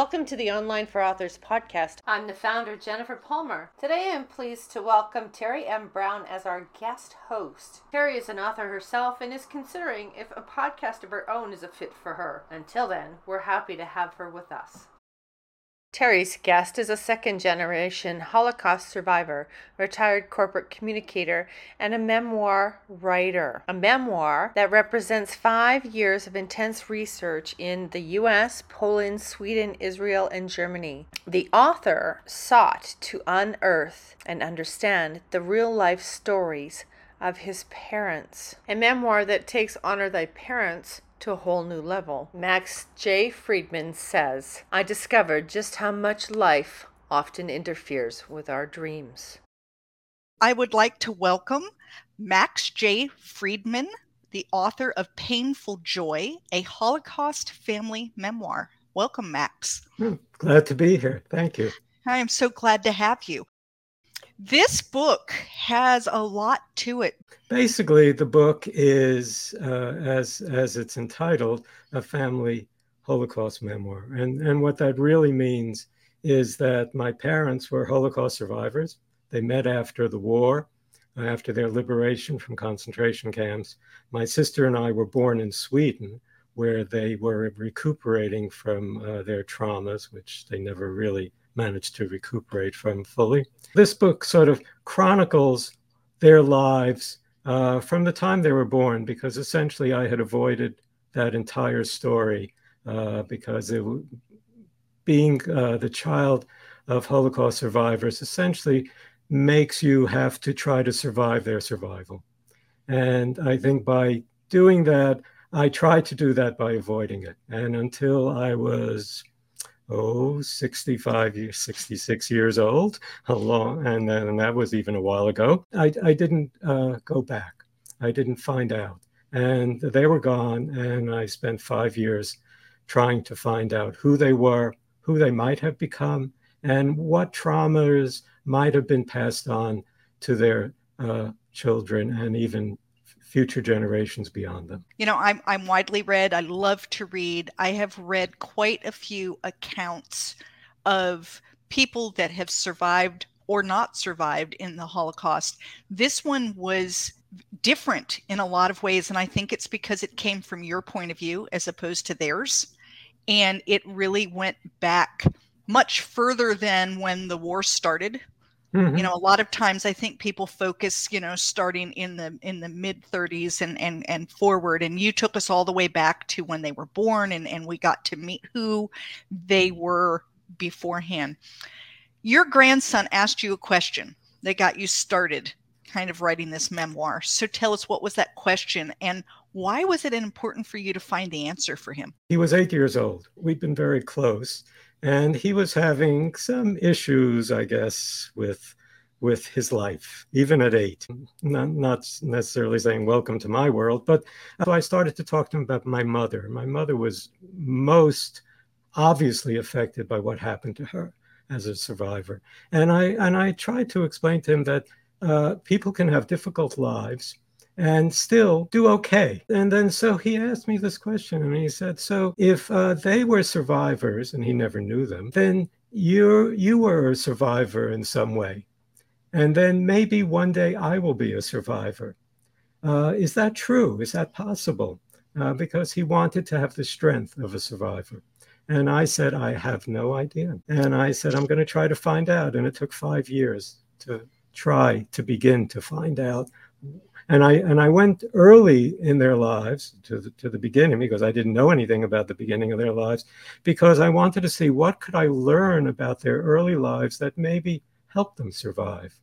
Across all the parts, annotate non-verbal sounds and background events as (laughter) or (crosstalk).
Welcome to the Online for Authors podcast. I'm the founder, Jennifer Palmer. Today I am pleased to welcome Terry M. Brown as our guest host. Terry is an author herself and is considering if a podcast of her own is a fit for her. Until then, we're happy to have her with us. Terry's guest is a second generation Holocaust survivor, retired corporate communicator, and a memoir writer. A memoir that represents five years of intense research in the US, Poland, Sweden, Israel, and Germany. The author sought to unearth and understand the real life stories of his parents. A memoir that takes Honor Thy Parents to a whole new level. Max J. Friedman says, I discovered just how much life often interferes with our dreams. I would like to welcome Max J. Friedman, the author of Painful Joy, a Holocaust family memoir. Welcome, Max. Hmm, glad to be here. Thank you. I am so glad to have you. This book has a lot to it. Basically, the book is, uh, as as it's entitled, a family Holocaust memoir, and and what that really means is that my parents were Holocaust survivors. They met after the war, after their liberation from concentration camps. My sister and I were born in Sweden, where they were recuperating from uh, their traumas, which they never really managed to recuperate from fully. This book sort of chronicles their lives uh, from the time they were born, because essentially I had avoided that entire story uh, because it, being uh, the child of Holocaust survivors essentially makes you have to try to survive their survival. And I think by doing that, I tried to do that by avoiding it. And until I was oh 65 years 66 years old. A long and then and that was even a while ago. I, I didn't uh, go back. I didn't find out. And they were gone and i spent five years trying to find out who they were who they might have become and what traumas might have been passed on to their uh, children and even future generations beyond them. You know, I'm I'm widely read. I love to read. I have read quite a few accounts of people that have survived or not survived in the Holocaust. This one was different in a lot of ways and I think it's because it came from your point of view as opposed to theirs and it really went back much further than when the war started Mm-hmm. You know, a lot of times I think people focus, you know, starting in the in the mid 30s and and and forward. And you took us all the way back to when they were born, and and we got to meet who they were beforehand. Your grandson asked you a question that got you started, kind of writing this memoir. So tell us what was that question and why was it important for you to find the answer for him? He was eight years old. We've been very close and he was having some issues, I guess, with with his life, even at eight. Not, not necessarily saying welcome to my world, but I started to talk to him about my mother. My mother was most obviously affected by what happened to her as a survivor, and I and I tried to explain to him that uh, people can have difficult lives and still do okay. And then so he asked me this question and he said, So if uh, they were survivors and he never knew them, then you you were a survivor in some way. And then maybe one day I will be a survivor. Uh, is that true? Is that possible? Uh, because he wanted to have the strength of a survivor. And I said, I have no idea. And I said, I'm going to try to find out. And it took five years to try to begin to find out and I and I went early in their lives to the, to the beginning because I didn't know anything about the beginning of their lives because I wanted to see what could I learn about their early lives that maybe helped them survive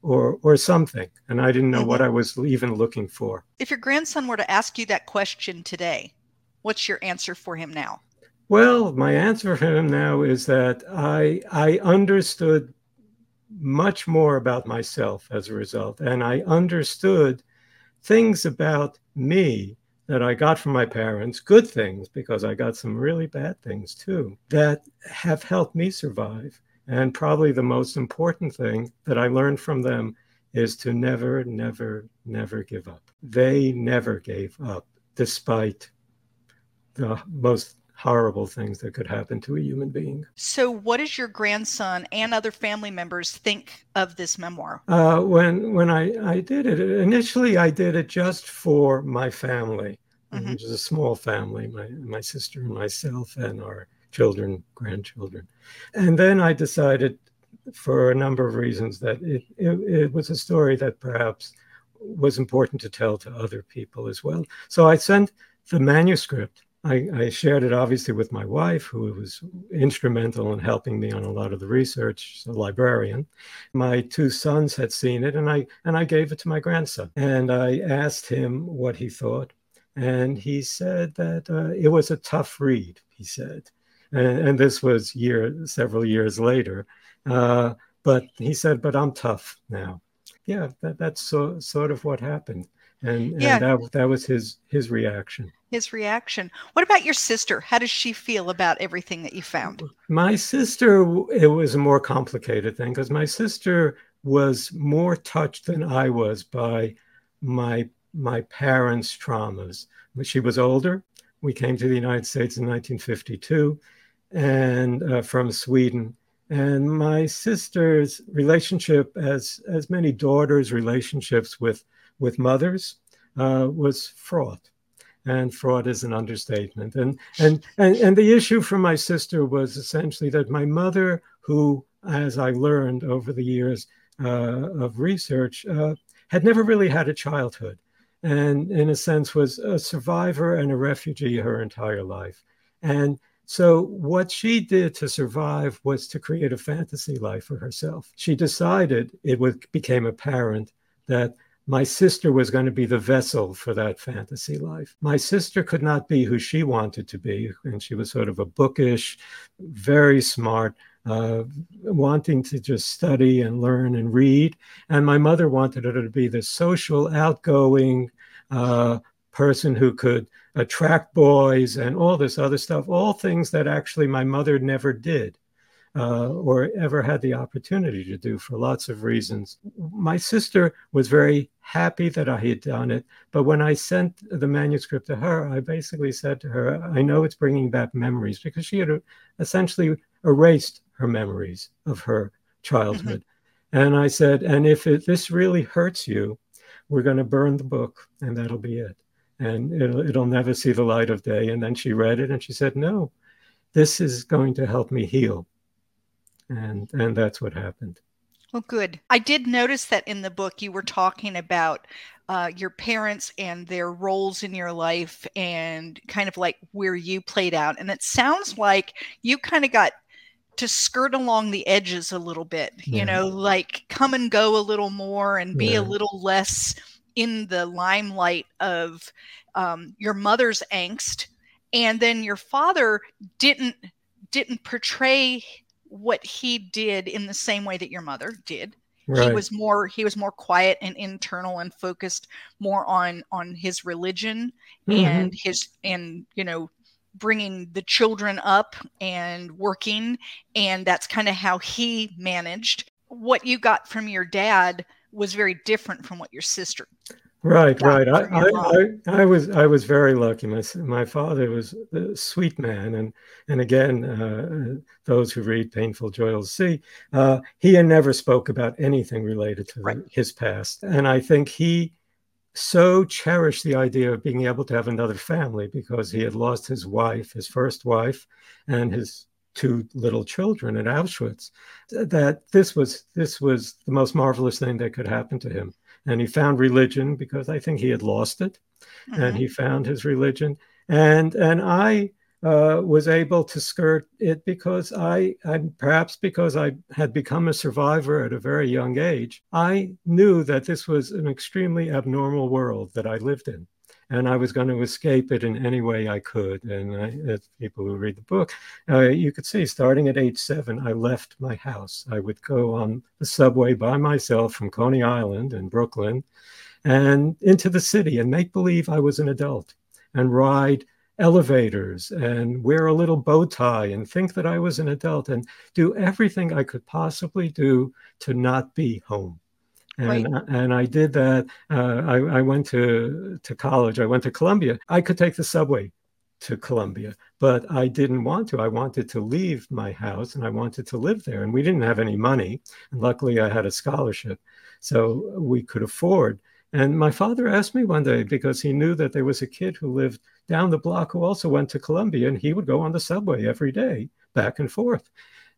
or or something and I didn't know what mm-hmm. I was even looking for. If your grandson were to ask you that question today, what's your answer for him now? Well, my answer for him now is that I I understood much more about myself as a result. And I understood things about me that I got from my parents, good things, because I got some really bad things too, that have helped me survive. And probably the most important thing that I learned from them is to never, never, never give up. They never gave up, despite the most horrible things that could happen to a human being. So, what does your grandson and other family members think of this memoir? Uh, when when I, I did it, initially I did it just for my family, mm-hmm. which is a small family, my, my sister and myself and our children, grandchildren. And then I decided, for a number of reasons, that it, it, it was a story that perhaps was important to tell to other people as well. So I sent the manuscript I, I, shared it obviously with my wife, who was instrumental in helping me on a lot of the research, a librarian. My two sons had seen it, and I and I gave it to my grandson, and I asked him what he thought, and he said that uh, it was a tough read. He said, and, and this was year several years later, uh, but he said, "But I'm tough now." Yeah, that, that's so, sort of what happened, and, and yeah. that that was his his reaction his reaction. What about your sister? How does she feel about everything that you found? My sister, it was a more complicated thing because my sister was more touched than I was by my my parents' traumas. She was older. We came to the United States in 1952, and uh, from Sweden. And my sister's relationship, as as many daughters' relationships with with mothers, uh, was fraught and fraud is an understatement. And, and, and, and the issue for my sister was essentially that my mother, who, as I learned over the years uh, of research, uh, had never really had a childhood and, in a sense, was a survivor and a refugee her entire life. And so, what she did to survive was to create a fantasy life for herself. She decided, it would, became apparent, that my sister was going to be the vessel for that fantasy life. My sister could not be who she wanted to be, and she was sort of a bookish, very smart, uh, wanting to just study and learn and read. And my mother wanted her to be the social, outgoing uh, person who could attract boys and all this other stuff, all things that actually my mother never did uh, or ever had the opportunity to do for lots of reasons. My sister was very happy that I had done it, but when I sent the manuscript to her, I basically said to her, I know it's bringing back memories because she had essentially erased her memories of her childhood. Mm-hmm. And I said, and if it, this really hurts you, we're going to burn the book and that'll be it. And it'll, it'll never see the light of day. And then she read it and she said, no, this is going to help me heal and and that's what happened well good i did notice that in the book you were talking about uh, your parents and their roles in your life and kind of like where you played out and it sounds like you kind of got to skirt along the edges a little bit yeah. you know like come and go a little more and be yeah. a little less in the limelight of um, your mother's angst and then your father didn't didn't portray what he did in the same way that your mother did. Right. He was more he was more quiet and internal and focused more on on his religion mm-hmm. and his and you know bringing the children up and working and that's kind of how he managed what you got from your dad was very different from what your sister Right, right. I, I, I, I, was I was very lucky. My my father was a sweet man, and and again, uh, those who read Painful Joy will see uh, he never spoke about anything related to right. his past, and I think he so cherished the idea of being able to have another family because he had lost his wife, his first wife, and his two little children at Auschwitz. That this was this was the most marvelous thing that could happen to him and he found religion because I think he had lost it, mm-hmm. and he found his religion, and and I uh, was able to skirt it because I, I perhaps because I had become a survivor at a very young age, I knew that this was an extremely abnormal world that I lived in and I was going to escape it in any way I could. And I, as people who read the book, uh, you could see, starting at age seven, I left my house. I would go on the subway by myself from Coney Island in Brooklyn and into the city and make believe I was an adult and ride elevators and wear a little bow tie and think that I was an adult and do everything I could possibly do to not be home and right. and I did that. Uh, I, I went to to college. I went to Columbia. I could take the subway to Columbia, but I didn't want to. I wanted to leave my house and I wanted to live there. And we didn't have any money. And luckily, I had a scholarship, so we could afford. And my father asked me one day because he knew that there was a kid who lived down the block who also went to Columbia, and he would go on the subway every day back and forth.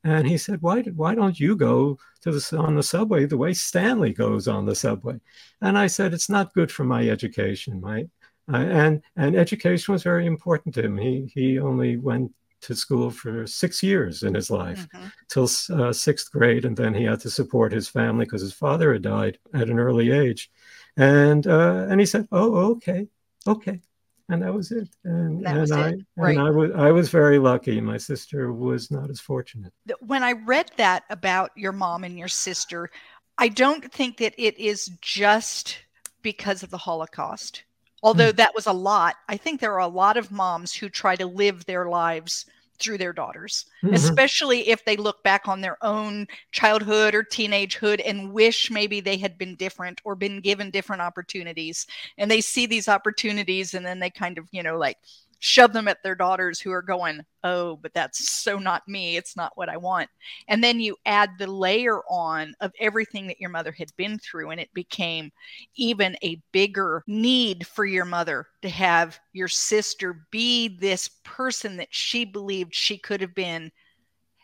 And he said, "Why? Why don't you go to the on the subway the way Stanley goes on the subway?" And I said, "It's not good for my education. My uh, and and education was very important to him. He he only went to school for six years in his life mm-hmm. till uh, sixth grade, and then he had to support his family because his father had died at an early age, and uh, and he said, "Oh, okay, okay," and that was it. And, and I it. Right. and I was I was very lucky. My sister was not as fortunate. When I read that about your mom and your sister, I don't think that it is just because of the Holocaust although mm. that was a lot i think there are a lot of moms who try to live their lives through their daughters mm-hmm. especially if they look back on their own childhood or teenagehood and wish maybe they had been different or been given different opportunities and they see these opportunities and then they kind of you know like shove them at their daughters who are going, oh, but that's so not me. It's not what I want. And then you add the layer on of everything that your mother had been through, and it became even a bigger need for your mother to have your sister be this person that she believed she could have been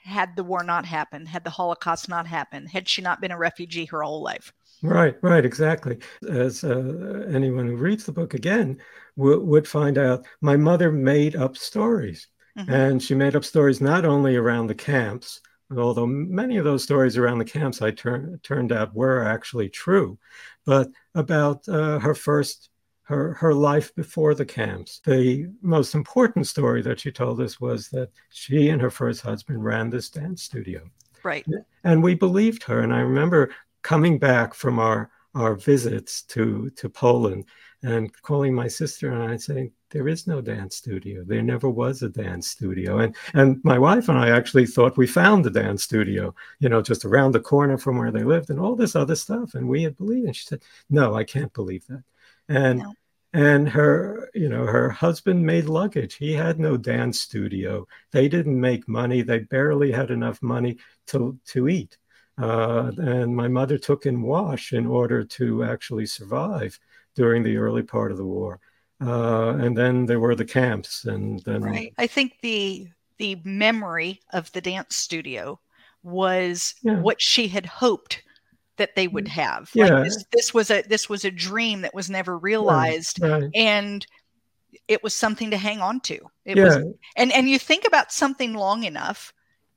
had the war not happened, had the Holocaust not happened, had she not been a refugee her whole life. Right, right, exactly. As uh, anyone who reads the book again w- would find out, my mother made up stories. Mm-hmm. And she made up stories not only around the camps, although many of those stories around the camps I tur- turned out were actually true, but about uh, her first, her, her life before the camps. The most important story that she told us was that she and her first husband ran this dance studio. Right. And we believed her. And I remember coming back from our our visits to to Poland and calling my sister and I saying there is no dance studio. There never was a dance studio. And and my wife and I actually thought we found the dance studio, you know, just around the corner from where they lived and all this other stuff. And we had believed. And she said, No, I can't believe that. And no. and her, you know, her husband made luggage. He had no dance studio. They didn't make money. They barely had enough money to to eat. Uh, and my mother took in wash in order to actually survive during the early part of the war. Uh, and then there were the camps, and then right. I think the the memory of the dance studio was yeah. what she had hoped that they would have. Yeah. Like this, this was a this was a dream that was never realized, right. Right. and it was something to hang on to. It yeah. was, and and you think about something long enough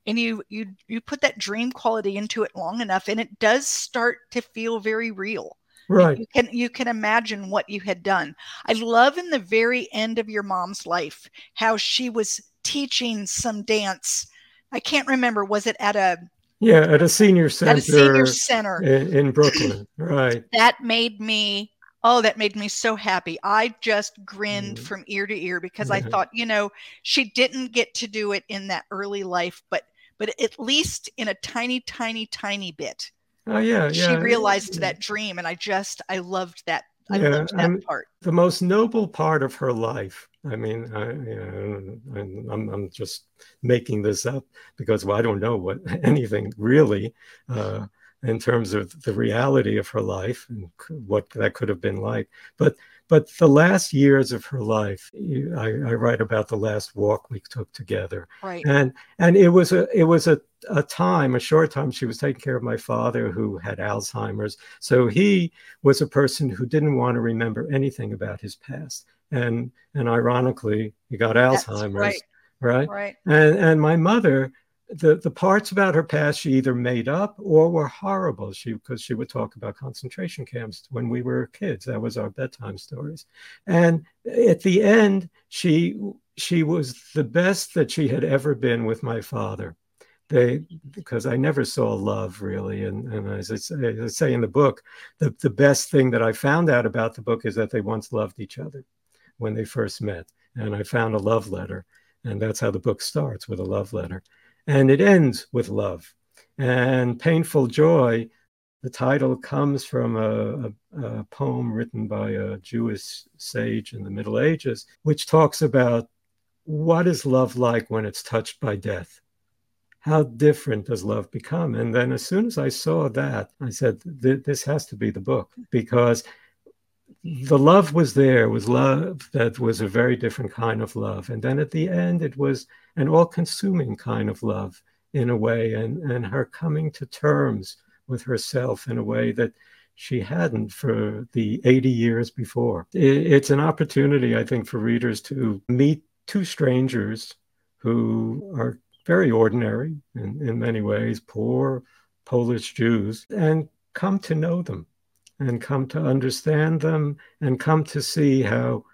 and you you you put that dream quality into it long enough and it does start to feel very real. Right. you can you can imagine what you had done. I love in the very end of your mom's life how she was teaching some dance. I can't remember was it at a yeah at a senior center at a senior center? in, in brooklyn. Right. That made me Oh, that made me so happy. I just grinned mm-hmm. from ear to ear because I thought, you know, she didn't get to do it in that early life, but but at least in a tiny, tiny, tiny bit. Oh yeah, she realized yeah. that dream, and I just I loved that. I yeah, loved that part. The most noble part of her life. I mean, I, you know, I'm, I'm just making this up because well, I don't know what (laughs) anything really uh, in terms of the reality of her life and what that could have been like. But but the last years of her life, I, I, write about the last walk we took together. Right. And and it was a it was a, a time, a short time, she was taking care of my father who had Alzheimer's. So he was a person who didn't want to remember anything about his past. And and ironically, he got Alzheimer's. Right. Right. Right. And and my mother the the parts about her past she either made up or were horrible. She because she would talk about concentration camps when we were kids. That was our bedtime stories. And at the end she she was the best that she had ever been with my father. They because i never saw love really. And, and as, I say, as I say in the book the, the best thing that i found out about the book is that they once loved each other when they first met. And i found a love letter. And that's how the book starts with a love letter and it ends with love. And Painful Joy, the title comes from a, a, a, poem written by a Jewish sage in the Middle Ages, which talks about what is love like when it's touched by death? How different does love become? And then as soon as I saw that, I said, this has to be the book because the love was there, was love that was a very different kind of love. And then at the end, it was an all consuming kind of love in a way, and, and her coming to terms with herself in a way that she hadn't for the 80 years before. It's an opportunity, I think, for readers to meet two strangers who are very ordinary in, in many ways, poor Polish Jews, and come to know them and come to understand them and come to see how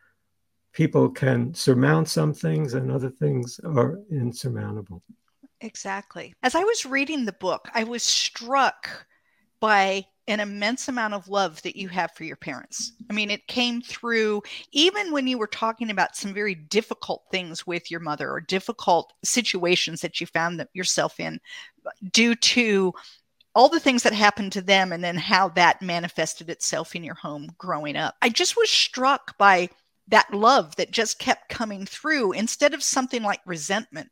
people can surmount some things and other things are insurmountable. Exactly. As I was reading the book, I was struck by an immense amount of love that you have for your parents. I mean, it came through even when you were talking about some very difficult things with your mother or difficult situations that you found yourself in due to all the things that happened to them and then how that manifested itself in your home growing up. I just was struck by that love that just kept coming through instead of something like resentment.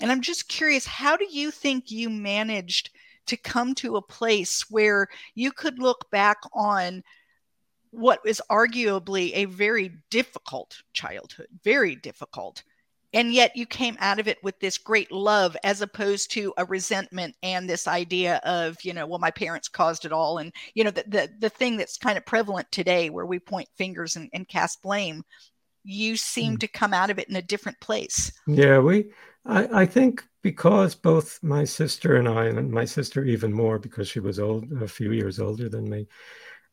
And I'm just curious, how do you think you managed to come to a place where you could look back on what is arguably a very difficult childhood, very difficult. And yet you came out of it with this great love as opposed to a resentment and this idea of, you know, well, my parents caused it all. And, you know, the, the, the thing that's kind of prevalent today where we point fingers and, and cast blame, you seem mm. to come out of it in a different place. Yeah, we, I, I think because both my sister and I, and my sister even more because she was old, a few years older than me,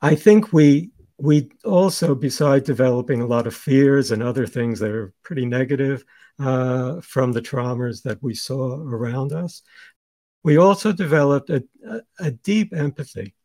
I think we we also, besides developing a lot of fears and other things that are pretty negative uh, from the traumas that we saw around us, we also developed a, a, deep empathy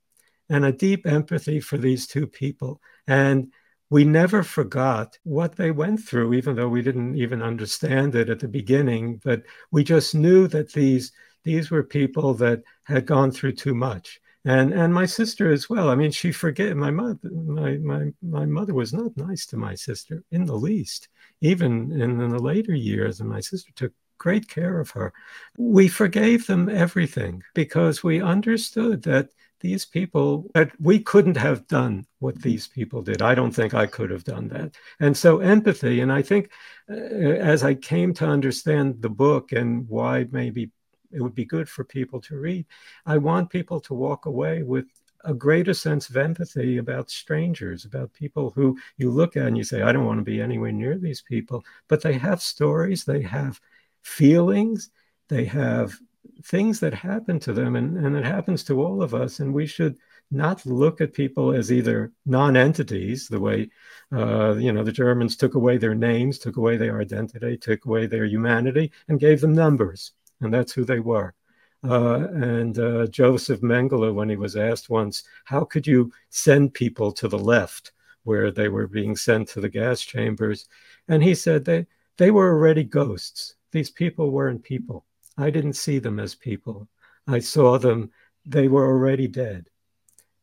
and a deep empathy for these two people. And we never forgot what they went through, even though we didn't even understand it at the beginning. But we just knew that these these were people that had gone through too much. And and my sister as well. I mean, she forget my mother. My my my mother was not nice to my sister in the least, even in, in the later years. And my sister took great care of her. We forgave them everything because we understood that these people that we couldn't have done what these people did. I don't think I could have done that. And so empathy, and I think uh, as I came to understand the book and why maybe it would be good for people to read, I want people to walk away with a greater sense of empathy about strangers, about people who you look at and you say, I don't want to be anywhere near these people, but they have stories, they have feelings, they have things that happen to them, and, and it happens to all of us. And we should not look at people as either non-entities, the way uh, you know the Germans took away their names, took away their identity, took away their humanity, and gave them numbers, and that's who they were. Uh, and uh, Joseph Mengele, when he was asked once, how could you send people to the left where they were being sent to the gas chambers? And he said they, they were already ghosts. These people weren't people. I didn't see them as people. I saw them, they were already dead.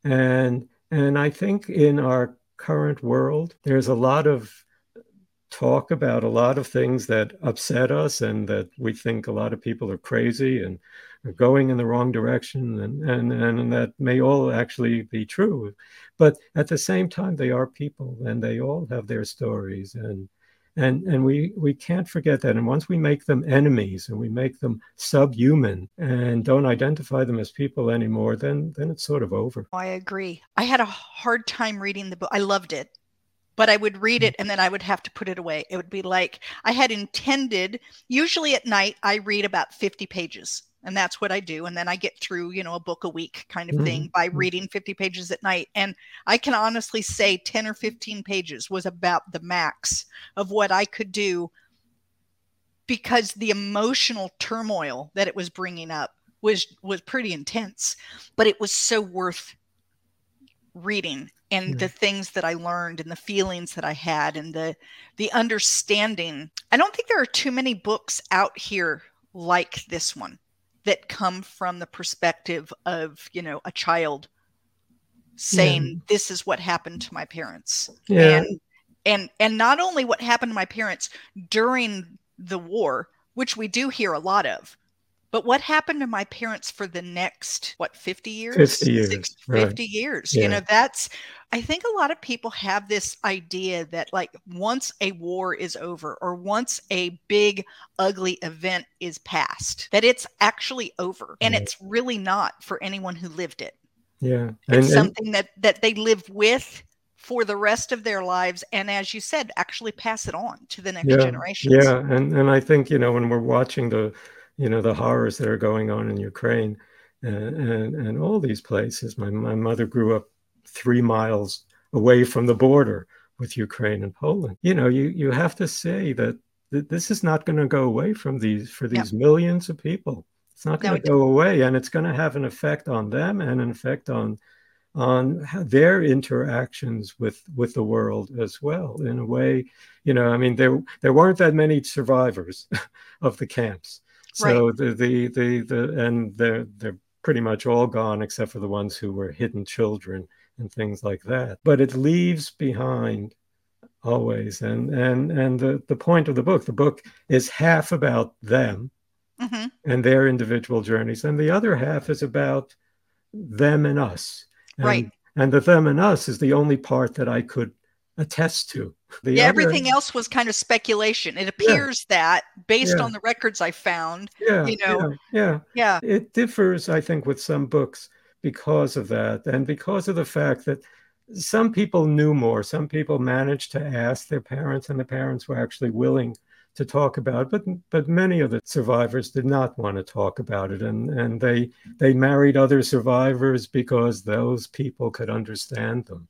And and I think in our current world, there's a lot of talk about a lot of things that upset us and that we think a lot of people are crazy and are going in the wrong direction and, and, and that may all actually be true. But at the same time, they are people and they all have their stories and and and we we can't forget that. And once we make them enemies and we make them subhuman and don't identify them as people anymore then then it's sort of over. Oh, I agree. I had a hard time reading the book. I loved it but I would read it and then I would have to put it away. It would be like I had intended, usually at night, I read about 50 pages and that's what I do. And then I get through, you know, a book a week kind of mm-hmm. thing by mm-hmm. reading 50 pages at night. And I can honestly say 10 or 15 pages was about the max of what I could do because the emotional turmoil that it was bringing up was was pretty intense, but it was so worth reading and yeah. the things that I learned and the feelings that I had and the the understanding. I don't think there are too many books out here like this one that come from the perspective of you know a child saying yeah. this is what happened to my parents yeah. and and and not only what happened to my parents during the war, which we do hear a lot of. But what happened to my parents for the next, what, 50 years? 50 years. 60, right. 50 years. Yeah. You know, that's, I think a lot of people have this idea that, like, once a war is over or once a big, ugly event is past, that it's actually over. And Yeah. it's really not for anyone who lived it. Yeah. It's And, and something that, that they live with for the rest of their lives. And as you said, actually pass it on to the next yeah, generations. yeah. And and I think, you know, when we're watching the, you know, the horrors that are going on in Ukraine and and, and all these places. My my mother grew up three miles away from the border with Ukraine and Poland. You know, you you have to say that th- this is not going to go away from these for Yeah. these millions of people. It's not going to go away, and it's going to have an effect on them and an effect on on their interactions with with the world as well. In a way, you know, I mean, there there weren't that many survivors (laughs) of the camps, so the, the the the and they're they're pretty much all gone except for the ones who were hidden children and things like that. But it leaves behind always, and and and the the point of the book, the book is half about them hmm and their individual journeys, and the other half is about them and us. And, Right. And the them and us is the only part that I could attest to. The yeah, other- everything else was kind of speculation. It appears that based Yeah. on the records I found, yeah, you know, yeah, yeah, yeah. It differs, I think, with some books because of that, and because of the fact that some people knew more. Some people managed to ask their parents, and the parents were actually willing to talk about. It. But but many of the survivors did not want to talk about it, and and they they married other survivors because those people could understand them.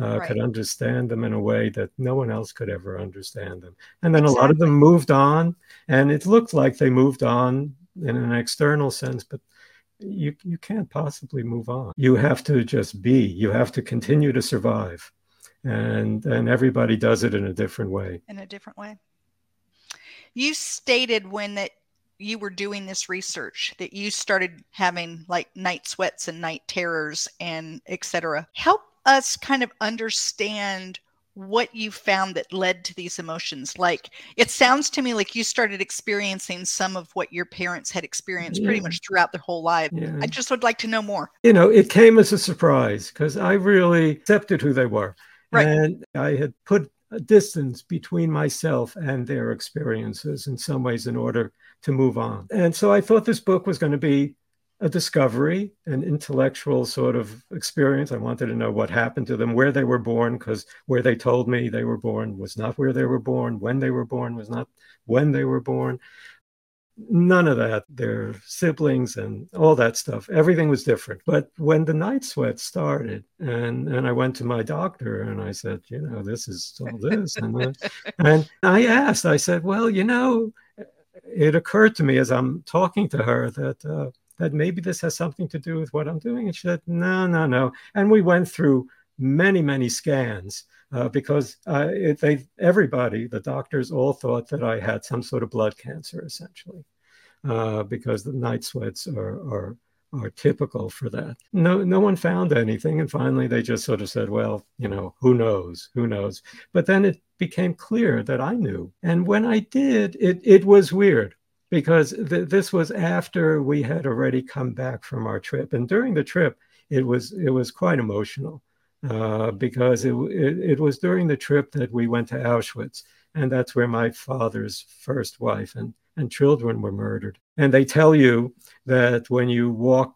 Uh, Could understand them in a way that no one else could ever understand them. And then a lot of them moved on, and it looked like they moved on in an external sense, but you you can't possibly move on. You have to just be. You have to continue to survive, and and everybody does it in a different way. in a different way. You stated when that you were doing this research that you started having like night sweats and night terrors and etc. Help us kind of understand what you found that led to these emotions. Like it sounds to me like you started experiencing some of what your parents had experienced pretty much throughout their whole life. Yeah. I just would like to know more. you know, it came as a surprise because I really accepted who they were. Right. And I had put a distance between myself and their experiences in some ways in order to move on. And so I thought this book was going to be a discovery, an intellectual sort of experience. I wanted to know what happened to them, where they were born, because where they told me they were born was not where they were born, when they were born was not when they were born none of that their siblings and all that stuff everything was different but when the night sweat started and and i went to my doctor and i said you know this is all this and that. (laughs) and i asked i said well you know it occurred to me as i'm talking to her that uh, that maybe this has something to do with what i'm doing and she said no no no and we went through many many scans uh, because uh, it, they everybody the doctors all thought that i had some sort of blood cancer essentially uh, because the night sweats are, are are typical for that. No, no one found anything, and finally they just sort of said, "Well, you know, who knows? Who knows?" But then it became clear that I knew, and when I did, it it was weird because th- this was after we had already come back from our trip, and during the trip, it was it was quite emotional uh, because it, it it was during the trip that we went to Auschwitz, and that's where my father's first wife and and children were murdered. And they tell you that when you walk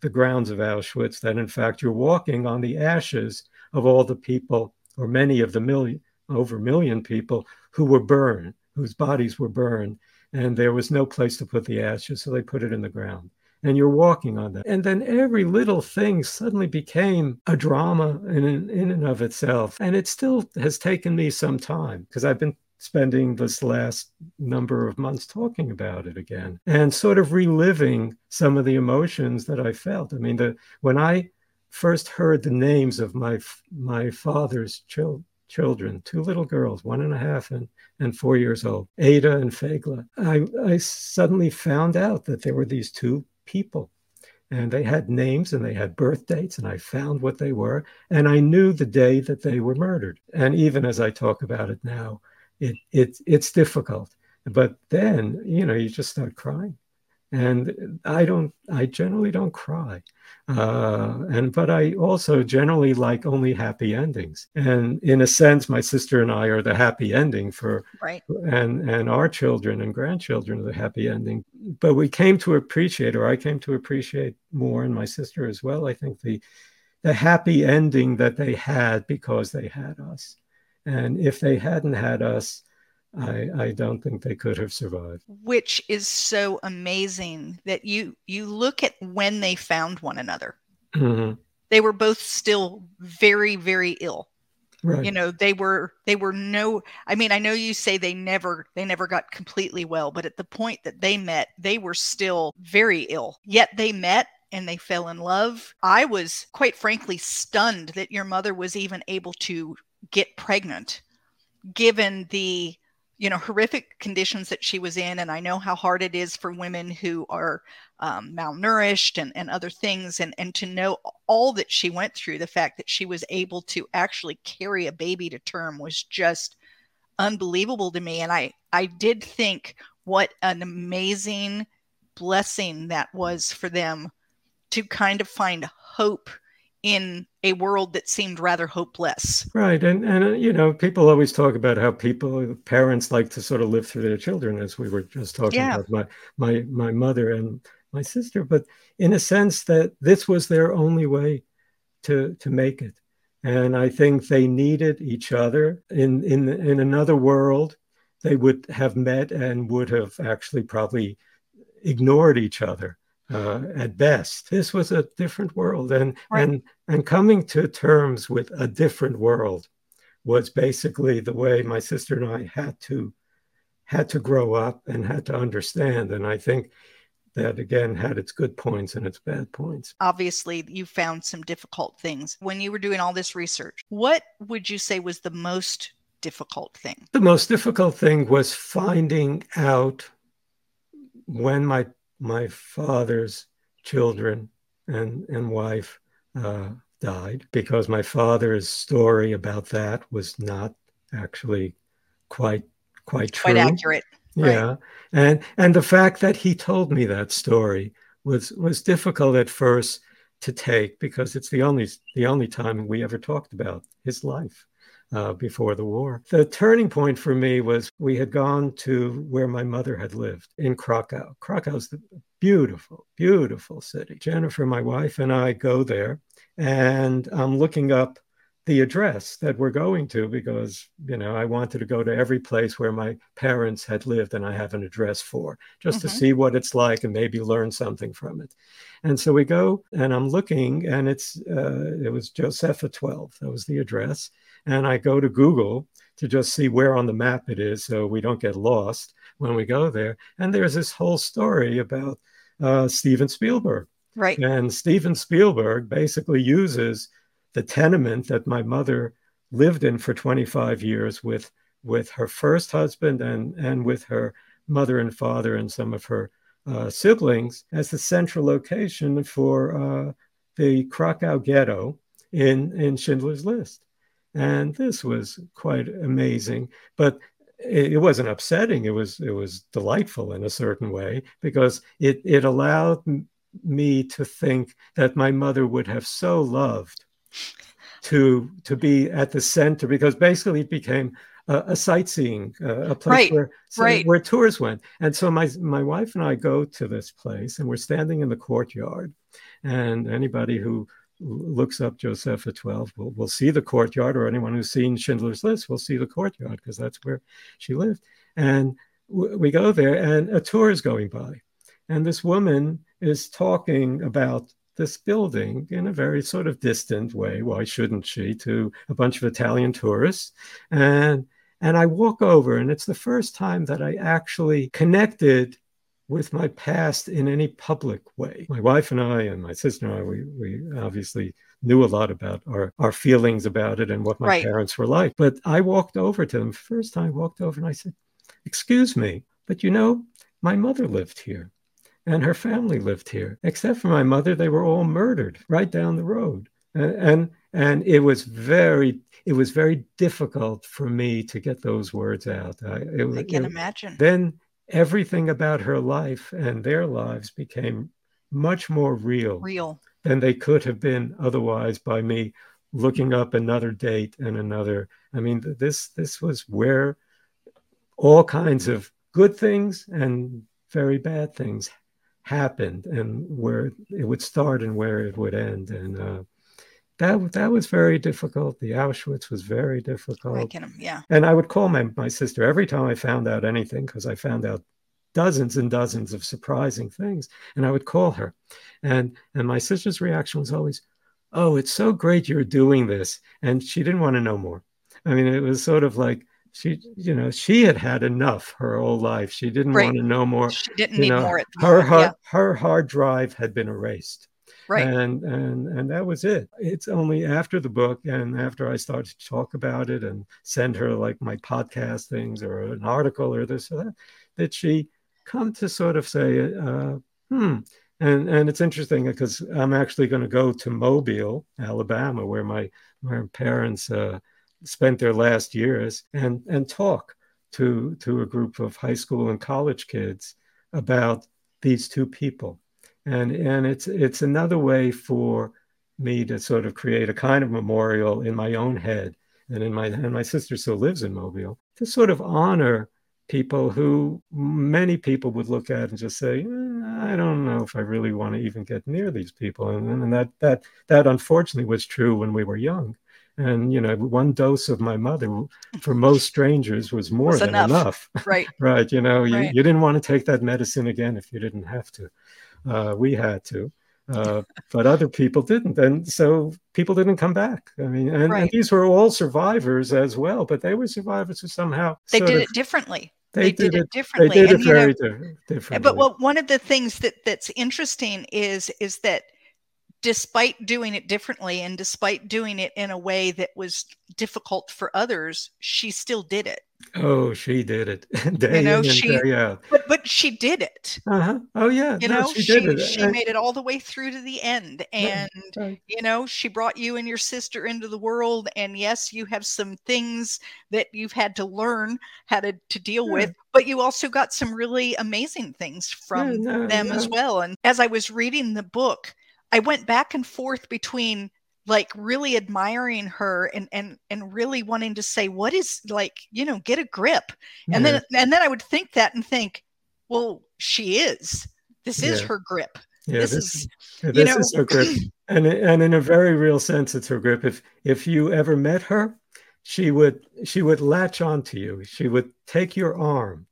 the grounds of Auschwitz, that in fact you're walking on the ashes of all the people, or many of the million, over a million people who were burned, whose bodies were burned, and there was no place to put the ashes, so they put it in the ground. And you're walking on that. And then every little thing suddenly became a drama in, in and of itself. And it still has taken me some time because I've been spending this last number of months talking about it again and sort of reliving some of the emotions that I felt. I mean, the, when I first heard the names of my my father's chil- children, two little girls, one and a half and, and four years old, Ada and Fagla, I, I suddenly found out that there were these two people and they had names and they had birth dates and i found what they were and i knew the day that they were murdered. And even as i talk about it now it, it it's difficult. But then you know you just start crying and i don't i generally don't cry. Uh, and but i also generally like only happy endings. And in a sense my sister and i are the happy ending for right. and and our children and grandchildren are the happy ending. But we came to appreciate or i came to appreciate more and my sister as well i think the the happy ending that they had because they had us. And if they hadn't had us I, I don't think they could have survived. Which is so amazing that you you look at when they found one another. Mm-hmm. They were both still very very ill. Right. You know, they were they were no I mean, I know you say they never they never got completely well, but at the point that they met, they were still very ill. Yet they met and they fell in love. I was quite frankly stunned that your mother was even able to get pregnant given the you know horrific conditions that she was in and i know how hard it is for women who are um, malnourished and, and other things and, and to know all that she went through the fact that she was able to actually carry a baby to term was just unbelievable to me and i i did think what an amazing blessing that was for them to kind of find hope in a world that seemed rather hopeless. Right, and and uh, you know, people always talk about how people, parents, like to sort of live through their children, as we were just talking Yeah. about my my my mother and my sister. But in a sense, that this was their only way to to make it, and I think they needed each other. In in in another world, they would have met and would have actually probably ignored each other uh, at best. This was a different world, and Right. and and coming to terms with a different world was basically the way my sister and I had to had to grow up and had to understand. And I think that again had its good points and its bad points. Obviously, you found some difficult things when you were doing all this research. What would you say was the most difficult thing? The most difficult thing was finding out when my my father's children and and wife uh, died because my father's story about that was not actually quite quite true. Quite accurate. right. Yeah, and and the fact that he told me that story was was difficult at first to take because it's the only the only time we ever talked about his life uh, before the war. The turning point for me was we had gone to where my mother had lived in Krakow. Krakow's the beautiful, beautiful city. Jennifer, my wife, and I go there, and I'm looking up the address that we're going to because you know I wanted to go to every place where my parents had lived and I have an address for just to Mhm. see what it's like and maybe learn something from it. And so we go and I'm looking and it's uh, it was Josepha 12 that was the address and I go to Google to just see where on the map it is so we don't get lost when we go there and there's this whole story about uh, Steven Spielberg Right. and Steven Spielberg basically uses the tenement that my mother lived in for 25 years with with her first husband and and with her mother and father and some of her uh, siblings as the central location for uh, the Krakow ghetto in in Schindler's List. And this was quite amazing, but it, wasn't upsetting. It was it was delightful in a certain way because it it allowed me to think that my mother would have so loved to to be at the center because basically it became a, a sightseeing uh, a place Right, where right. where tours went and so my my wife and I go to this place and we're standing in the courtyard and anybody who looks up Josepha 12 will, will see the courtyard or anyone who's seen Schindler's List will see the courtyard because that's where she lived and w- we go there and a tour is going by and this woman is talking about this building in a very sort of distant way. Why shouldn't she? To a bunch of Italian tourists. And and I walk over, and it's the first time that I actually connected with my past in any public way. My wife and I and my sister and I, we, we obviously knew a lot about our, our feelings about it and what my Right. parents were like. But I walked over to them. First time I walked over and I said, Excuse me, but you know, my mother lived here and her family lived here. Except for my mother, they were all murdered right down the road. And, and and it was very it was very difficult for me to get those words out. I, it, I can it, imagine. Then everything about her life and their lives became much more real, real than they could have been otherwise by me looking up another date and another. I mean, this this was where all kinds of good things and very bad things happened, and where it would start and where it would end, and uh, that that was very difficult. The Auschwitz was very difficult. I can, yeah. And I would call my my sister every time I found out anything because I found out dozens and dozens of surprising things, and I would call her, and and my sister's reaction was always, "Oh, it's so great you're doing this," and she didn't want to know more. I mean, it was sort of like she, you know, she had had enough her whole life. She didn't right. want to know more. She didn't you need know, more. her hard, yeah. her hard drive had been erased. Right. And and and that was it. It's only after the book and after I started to talk about it and send her like my podcast things or an article or this or that that she come to sort of say, uh, hmm. And and it's interesting because I'm actually going to go to Mobile, Alabama, where my my parents uh, spent their last years, and and talk to to a group of high school and college kids about these two people and and it's it's another way for me to sort of create a kind of memorial in my own head and in my and my sister still lives in mobile to sort of honor people who many people would look at and just say eh, i don't know if i really want to even get near these people. And, and that that that unfortunately was true when we were young. And you know one dose of my mother for most strangers was (laughs) more was than enough, enough. right. (laughs) Right you know right. You, you didn't want to take that medicine again if you didn't have to uh, we had to, uh, but other people didn't, and so people didn't come back. I mean, and, right. and, these were all survivors as well, but they were survivors who somehow they did of, it differently. They, they did, did, it differently. They did and, it very know, differently. But well, one of the things that that's interesting is is that despite doing it differently and despite doing it in a way that was difficult for others, she still did it. Oh, she did it. (laughs) day you know, she. But but she did it. Uh-huh. Oh yeah. You no, know, she, she, she made it all the way through to the end. And right. you know, she brought you and your sister into the world. And yes, you have some things that you've had to learn how to, to deal yeah. with, but you also got some really amazing things from yeah, no, them no. as well. And as I was reading the book, I went back and forth between like really admiring her and and and really wanting to say what is like you know get a grip. And yeah. then and then i would think that and think well she is. This is yeah. her grip. Yeah, this, this is this know, is her grip. (clears throat) And and in a very real sense it's her grip. If if you ever met her she would she would latch onto you. She would take your arm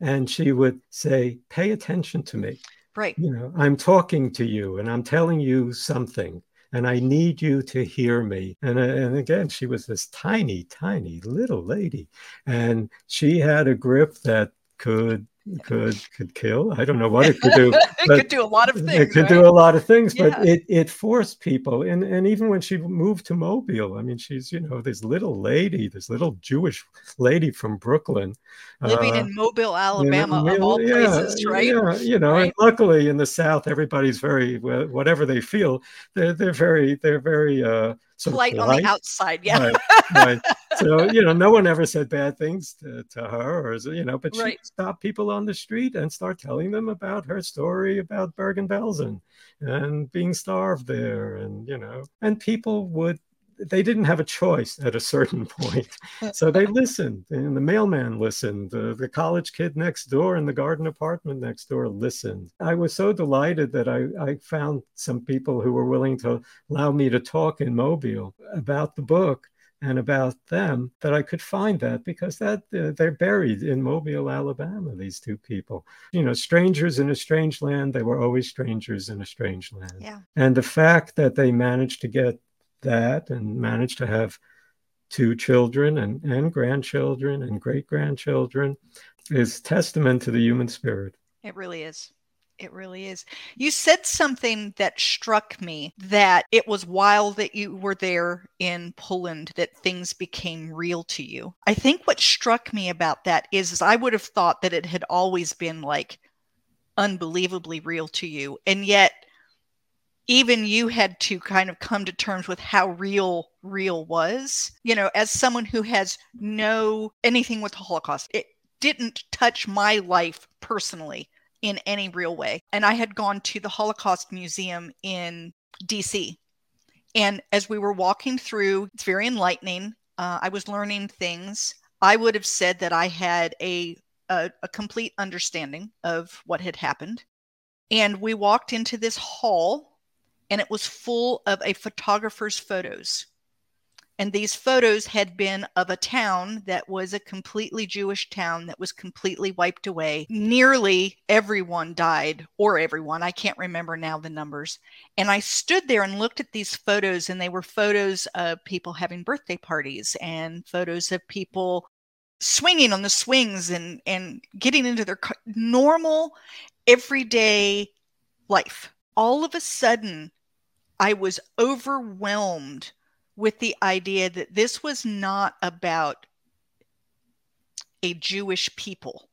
and she would say pay attention to me right you know i'm talking to you and i'm telling you something and I need you to hear me. And, uh, and again, she was this tiny, tiny little lady. And she had a grip that could could could kill. I don't know what it could do. (laughs) it could do a lot of things. It could right? do a lot of things, yeah. but it it forced people. And and even when she moved to Mobile, I mean, she's you know this little lady, this little Jewish lady from Brooklyn, living uh, in Mobile, Alabama, you know, of all yeah, places, right? Yeah, you know, right? and luckily in the South, everybody's very whatever they feel, they're they're very they're very uh polite, polite, on the outside. Yeah. Right, right. So, you know, no one ever said bad things to, to her or, you know, but she right. stopped people on the street and start telling them about her story about Bergen-Belsen and being starved there. And, you know, and people would they didn't have a choice at a certain point. (laughs) So they listened, and the mailman listened. The, the college kid next door in the garden apartment next door listened. I was so delighted that I, I found some people who were willing to allow me to talk in Mobile about the book and about them that I could find that because that uh, they're buried in Mobile, Alabama. These two people, you know, strangers in a strange land. They were always strangers in a strange land. Yeah. And the fact that they managed to get that and managed to have two children and, and grandchildren and great grandchildren is testament to the human spirit. It really is. It really is. You said something that struck me that it was while that you were there in Poland that things became real to you. I think what struck me about that is, is I would have thought that it had always been like unbelievably real to you. And yet even you had to kind of come to terms with how real real was you know as someone who has no anything with the holocaust it didn't touch my life personally in any real way. And i had gone to the holocaust museum in dc and as we were walking through it's very enlightening. Uh, i was learning things. I would have said that i had a, a, a complete understanding of what had happened. And we walked into this hall and it was full of a photographer's photos. And these photos had been of a town that was a completely Jewish town that was completely wiped away. Nearly everyone died, or everyone, I can't remember now the numbers. And I stood there and looked at these photos, and they were photos of people having birthday parties and photos of people swinging on the swings and, and getting into their normal, everyday life. All of a sudden, I was overwhelmed with the idea that this was not about a Jewish people,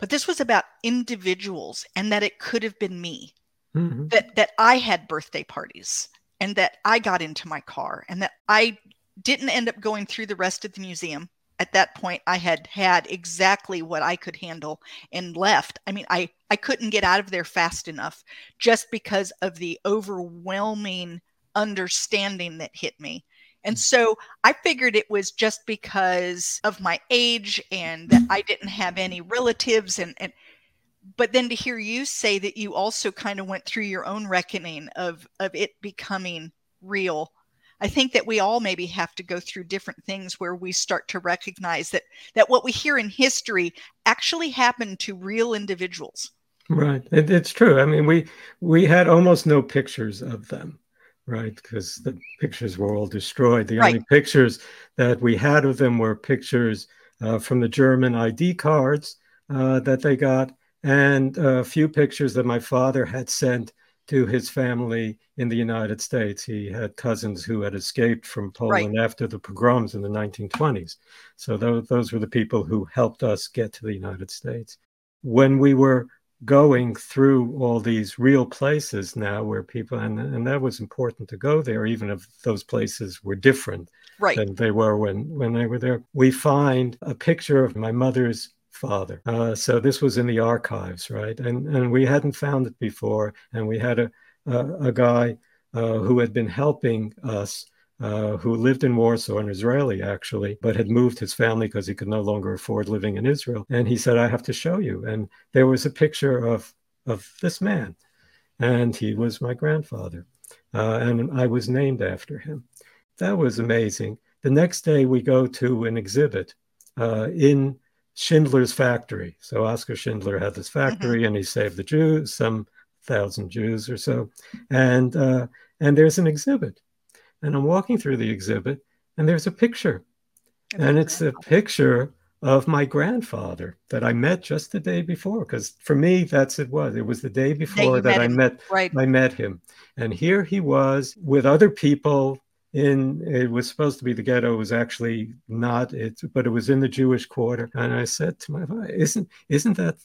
but this was about individuals and that it could have been me. Mm-hmm. That that I had birthday parties and that I got into my car and that I didn't end up going through the rest of the museum at that point i had had exactly what i could handle and left i mean i i couldn't get out of there fast enough just because of the overwhelming understanding that hit me and mm. so i figured it was just because of my age and that i didn't have any relatives and and but then to hear you say that you also kind of went through your own reckoning of of it becoming real I think that we all maybe have to go through different things where we start to recognize that that what we hear in history actually happened to real individuals. Right, it, it's true. I mean, we we had almost no pictures of them, right? Because the pictures were all destroyed. The right. only pictures that we had of them were pictures uh, from the German ID cards uh, that they got, and a few pictures that my father had sent to his family in the United States. He had cousins who had escaped from Poland right. after the pogroms in the 1920s. So those, those were the people who helped us get to the United States. When we were going through all these real places now where people and, and that was important to go there even if those places were different right. than they were when when they were there we find a picture of my mother's father. Uh, so this was in the archives, right? And and we hadn't found it before, and we had a a, a guy uh, who had been helping us. Uh, who lived in Warsaw, an Israeli actually, but had moved his family because he could no longer afford living in Israel. And he said, "I have to show you." And there was a picture of of this man, and he was my grandfather, uh, and I was named after him. That was amazing. The next day, we go to an exhibit uh, in Schindler's factory. So Oscar Schindler had this factory, mm-hmm. and he saved the Jews, some thousand Jews or so, and uh, and there's an exhibit, and I'm walking through the exhibit, and there's a picture, and it's a picture of my grandfather that I met just the day before. Because for me, that's it was. It was the day before that, that I met right. I met him, and here he was with other people in it was supposed to be the ghetto it was actually not it but it was in the jewish quarter. And i said to my wife isn't isn't that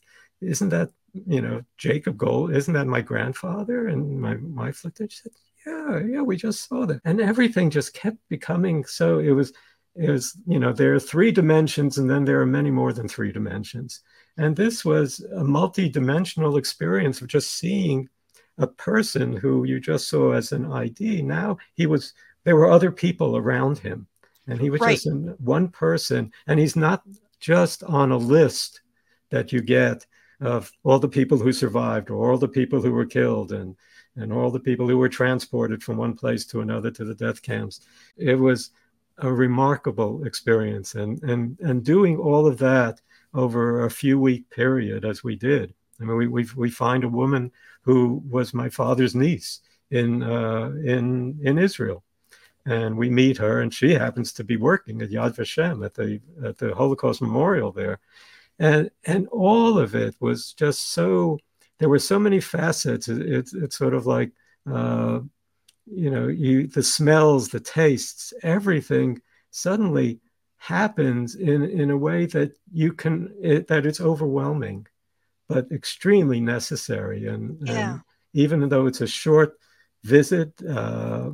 isn't that you know jacob gold isn't that my grandfather? And my my she said yeah yeah we just saw that. And everything just kept becoming so it was it was you know there are three dimensions and then there are many more than three dimensions. And this was a multi-dimensional experience of just seeing a person who you just saw as an id now he was there were other people around him and he was right. just one person and he's not just on a list that you get of all the people who survived or all the people who were killed and and all the people who were transported from one place to another to the death camps. It was a remarkable experience and and and doing all of that over a few week period as we did. I mean we we, we find a woman who was my father's niece in uh, in in israel and we meet her, and she happens to be working at Yad Vashem at the at the Holocaust Memorial there, and and all of it was just so. There were so many facets. It, it, it's sort of like, uh, you know, you the smells, the tastes, everything suddenly happens in in a way that you can it, that it's overwhelming, but extremely necessary. And, yeah. and even though it's a short visit, uh,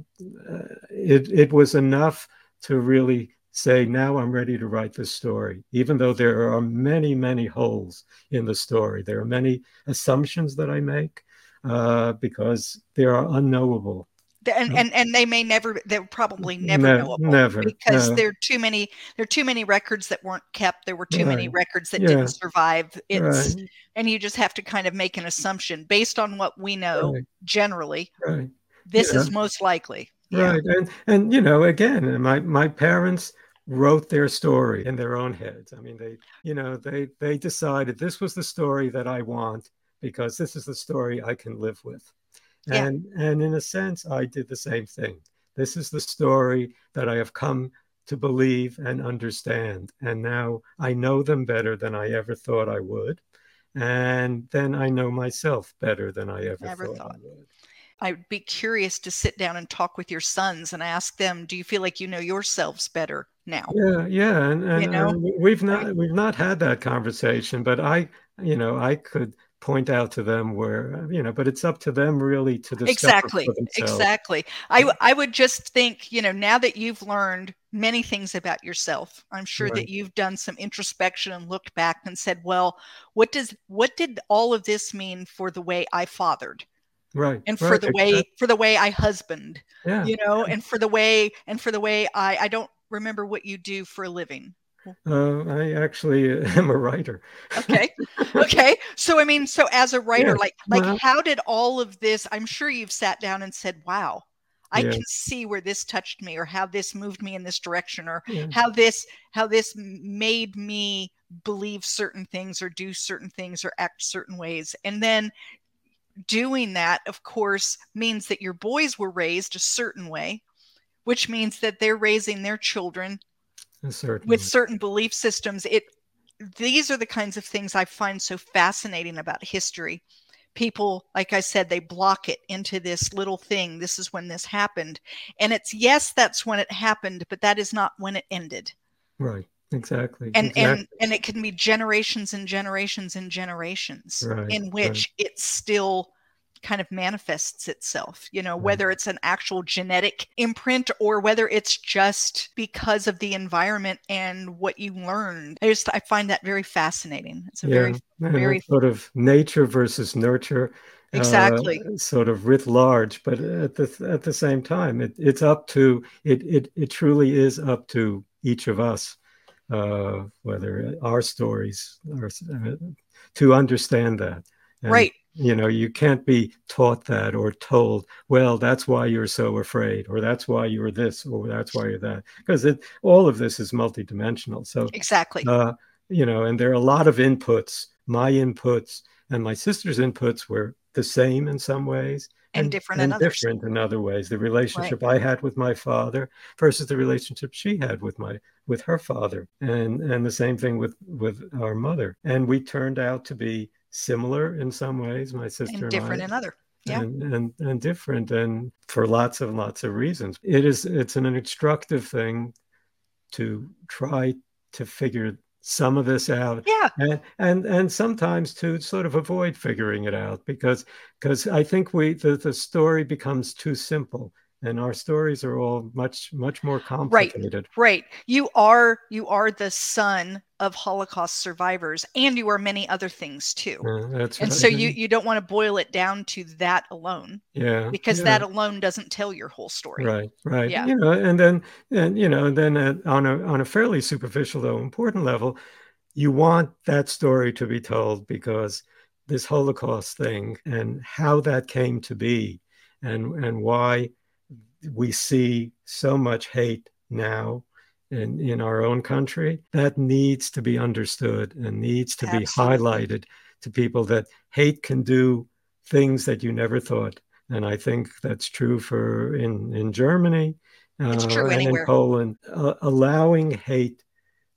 it, it was enough to really say, now I'm ready to write this story, even though there are many, many holes in the story. There are many assumptions that I make uh, because they are unknowable. And, and and they may never they're probably never Ne- knowable never, because no. there are too many there are too many records that weren't kept there were too many records that Yeah. didn't survive it's Right, and you just have to kind of make an assumption based on what we know right, generally right. This Yeah. is most likely Yeah. Right. And and you know, again, my my parents wrote their story in their own heads. I mean, they, you know, they they decided this was the story that I want because this is the story I can live with. Yeah. And and in a sense, I did the same thing. This is the story that I have come to believe and understand. And now I know them better than I ever thought I would. And then I know myself better than I ever Never thought, thought. I would. I'd be curious to sit down and talk with your sons and ask them, do you feel like you know yourselves better now? Yeah, yeah, and, and know, uh, we- we've not we've not had that conversation, but I, you know, I could point out to them where, you know, but it's up to them really to discover Exactly. Exactly. I, I would just think, you know, now that you've learned many things about yourself, I'm sure Right. that you've done some introspection and looked back and said, well, what does what did all of this mean for the way I fathered Right, and for right, the way exact- for the way I husband, yeah. you know, and for the way and for the way I I don't remember what you do for a living. Uh, I actually (laughs) am a writer. okay okay so i mean so as a (laughs) writer Yeah, like like well- how did all of this i'm sure you've sat down and said wow i Yeah. can see where this touched me or how this moved me in this direction or Yeah. how this how this made me believe certain things or do certain things or act certain ways and then doing that of course means that your boys were raised a certain way which means that they're raising their children Certainly. with certain belief systems. It these are the kinds of things i find so fascinating about history. People like i said they block it into this little thing this is when this happened. And it's yes that's when it happened but that is not when it ended. Right, exactly. and exactly. and and it can be generations and generations and generations Right, in right. which it still kind of manifests itself you know Right. whether it's an actual genetic imprint or whether it's just because of the environment and what you learned i just i find that very fascinating it's a yeah, very very- sort of nature versus nurture. uh, Exactly. sort of writ large, but at the at the same time, it, it's up to it, it. It truly is up to each of us, uh, whether our stories are uh, to understand that. And, right You know, you can't be taught that or told, well, that's why you're so afraid, or that's why you're this, or that's why you're that, because it all of this is multidimensional. So exactly uh, you know, and there are a lot of inputs. My inputs and my sister's inputs were the same in some ways, And different in others. different in other ways. The relationship I had with my father versus the relationship she had with my with her father, and and the same thing with with our mother. And we turned out to be similar in some ways. My sister and and, different I, in other yeah. and, and and different and for lots and lots of reasons it is it's an instructive thing to try to figure some of this out yeah. and and and sometimes to sort of avoid figuring it out because because i think we the, the story becomes too simple and our stories are all much much more complicated. Right. You are you are the son of holocaust survivors and you are many other things too and right. so you (laughs) you don't want to boil it down to that alone yeah because yeah. that alone doesn't tell your whole story Right, right. Yeah. You know, and then and you know, and then uh, on a on a fairly superficial though important level, you want that story to be told because this Holocaust thing and how that came to be, and and why we see so much hate now in in our own country that needs to be understood and needs to be highlighted to people that hate can do things that you never thought and I think that's true for in in Germany true and anywhere. in Poland. Uh, allowing hate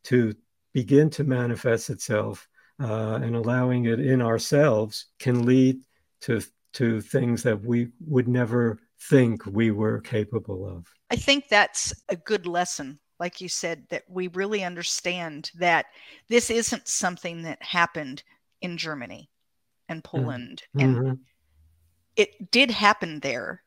to begin to manifest itself uh, and allowing it in ourselves can lead to to things that we would never think we were capable of. I think that's a good lesson, like you said, that we really understand that this isn't something that happened in Germany and Poland and Mhm. it did happen there,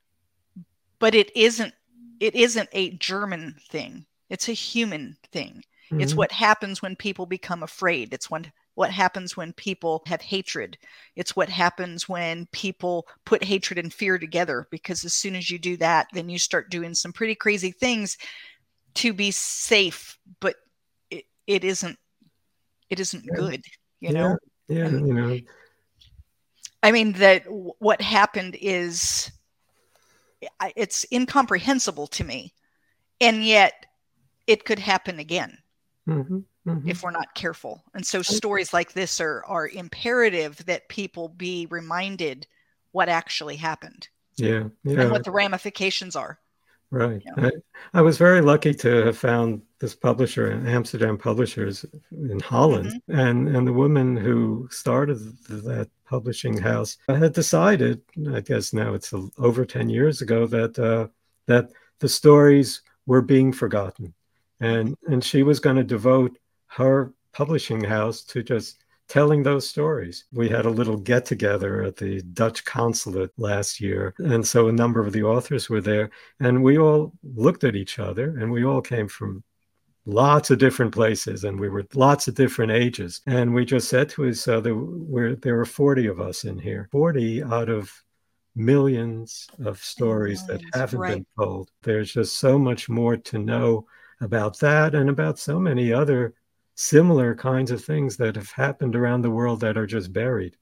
but it isn't it isn't a German thing. It's a human thing. Mm-hmm. It's what happens when people become afraid. It's when what happens when people have hatred. It's what happens when people put hatred and fear together because as soon as you do that, then you start doing some pretty crazy things to be safe, but it, it isn't it isn't yeah. good, you yeah. know. Yeah, and, you know. I mean that what happened is it's incomprehensible to me. And yet it could happen again. Mm-hmm, mm-hmm. if we're not careful. And so stories like this are are imperative that people be reminded what actually happened. Yeah, yeah. And what the ramifications are. Right. I, I, was very lucky to have found this publisher, Amsterdam Publishers in Holland, mm-hmm. and and the woman who started that publishing house had decided, I guess now it's over ten years ago, that uh, that the stories were being forgotten, and and she was going to devote her publishing house to just telling those stories. We had a little get together at the Dutch consulate last year. And so a number of the authors were there. And we all looked at each other and we all came from lots of different places and we were lots of different ages. And we just said to each other, we're, there were 40 of us in here, 40 out of millions of stories millions, that haven't right. been told. There's just so much more to know about that and about so many other similar kinds of things that have happened around the world that are just buried,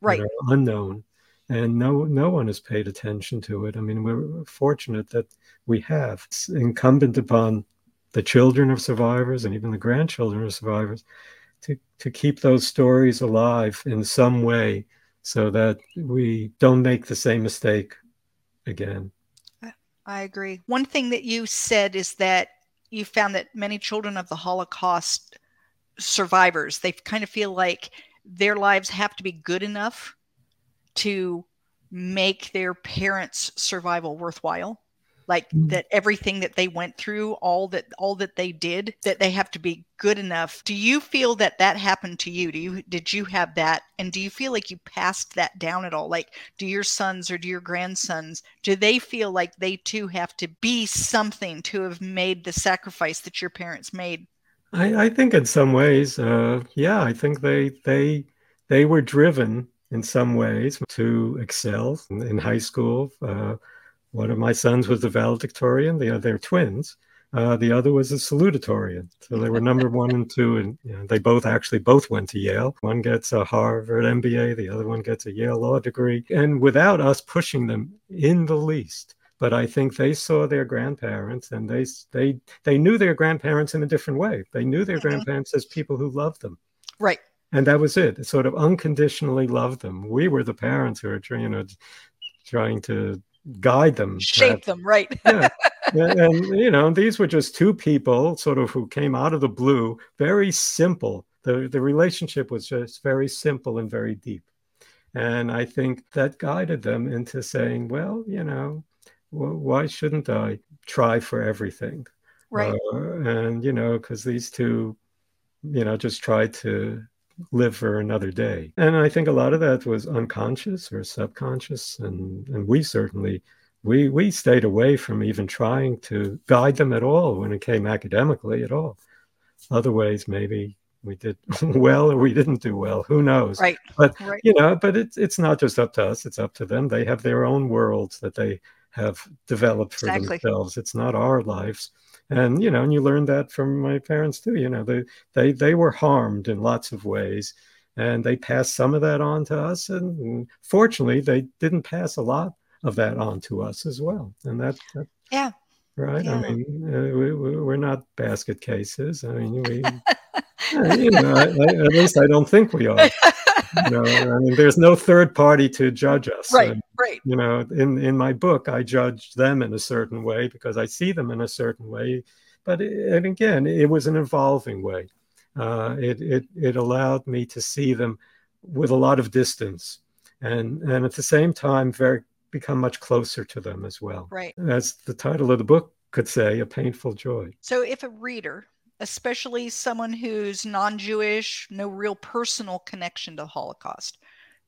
right, unknown, and no no one has paid attention to it. I mean, we're fortunate that we have. It's incumbent upon the children of survivors and even the grandchildren of survivors to to keep those stories alive in some way, so that we don't make the same mistake again. I agree. One thing that you said is that you found that many children of the Holocaust survivors. They kind of feel like their lives have to be good enough to make their parents' survival worthwhile. Like mm-hmm. that everything that they went through all that all that they did that they have to be good enough. Do you feel that that happened to you? Do you did you have that? And do you feel like you passed that down at all? Like do your sons or do your grandsons do they feel like they too have to be something to have made the sacrifice that your parents made I, I think in some ways, uh, yeah, I think they they they were driven in some ways to excel in, in high school. Uh, one of my sons was a valedictorian; the other twins. Uh, the other was a salutatorian. So they were number one and two, and you know, they both actually both went to Yale. One gets a Harvard MBA, the other one gets a Yale law degree, and without us pushing them in the least but I think they saw their grandparents and they they they knew their grandparents in a different way. They knew their mm-hmm. grandparents as people who loved them. Right. And that was it. Sort of unconditionally loved them. We were the parents who were you know trying to guide them, shape them, right? (laughs) yeah. And, and you know, these were just two people sort of who came out of the blue, very simple. The the relationship was just very simple and very deep. And I think that guided them into saying, well, you know, why shouldn't I try for everything? Right. Uh, and, you know, because these two, you know, just tried to live for another day. And I think a lot of that was unconscious or subconscious. And, and we certainly, we, we stayed away from even trying to guide them at all when it came academically at all. Other ways, maybe we did (laughs) well or we didn't do well who knows right but right. you know but it's it's not just up to us it's up to them they have their own worlds that they have developed for exactly. themselves. It's not our lives. And you know, and you learn that from my parents too. You know, they they they were harmed in lots of ways, and they passed some of that on to us. And fortunately, they didn't pass a lot of that on to us as well. And that, that yeah, right. Yeah. I mean, uh, we, we're not basket cases. I mean, we. (laughs) you know, I, I, at least I don't think we are. (laughs) you know, I mean, there's no third party to judge us. Right, and, right. You know, in in my book, I judge them in a certain way because I see them in a certain way. But it, and again, it was an evolving way. Uh, it it it allowed me to see them with a lot of distance, and and at the same time, very become much closer to them as well. Right. As the title of the book could say, a painful joy. So, if a reader especially someone who's non Jewish, no real personal connection to the Holocaust,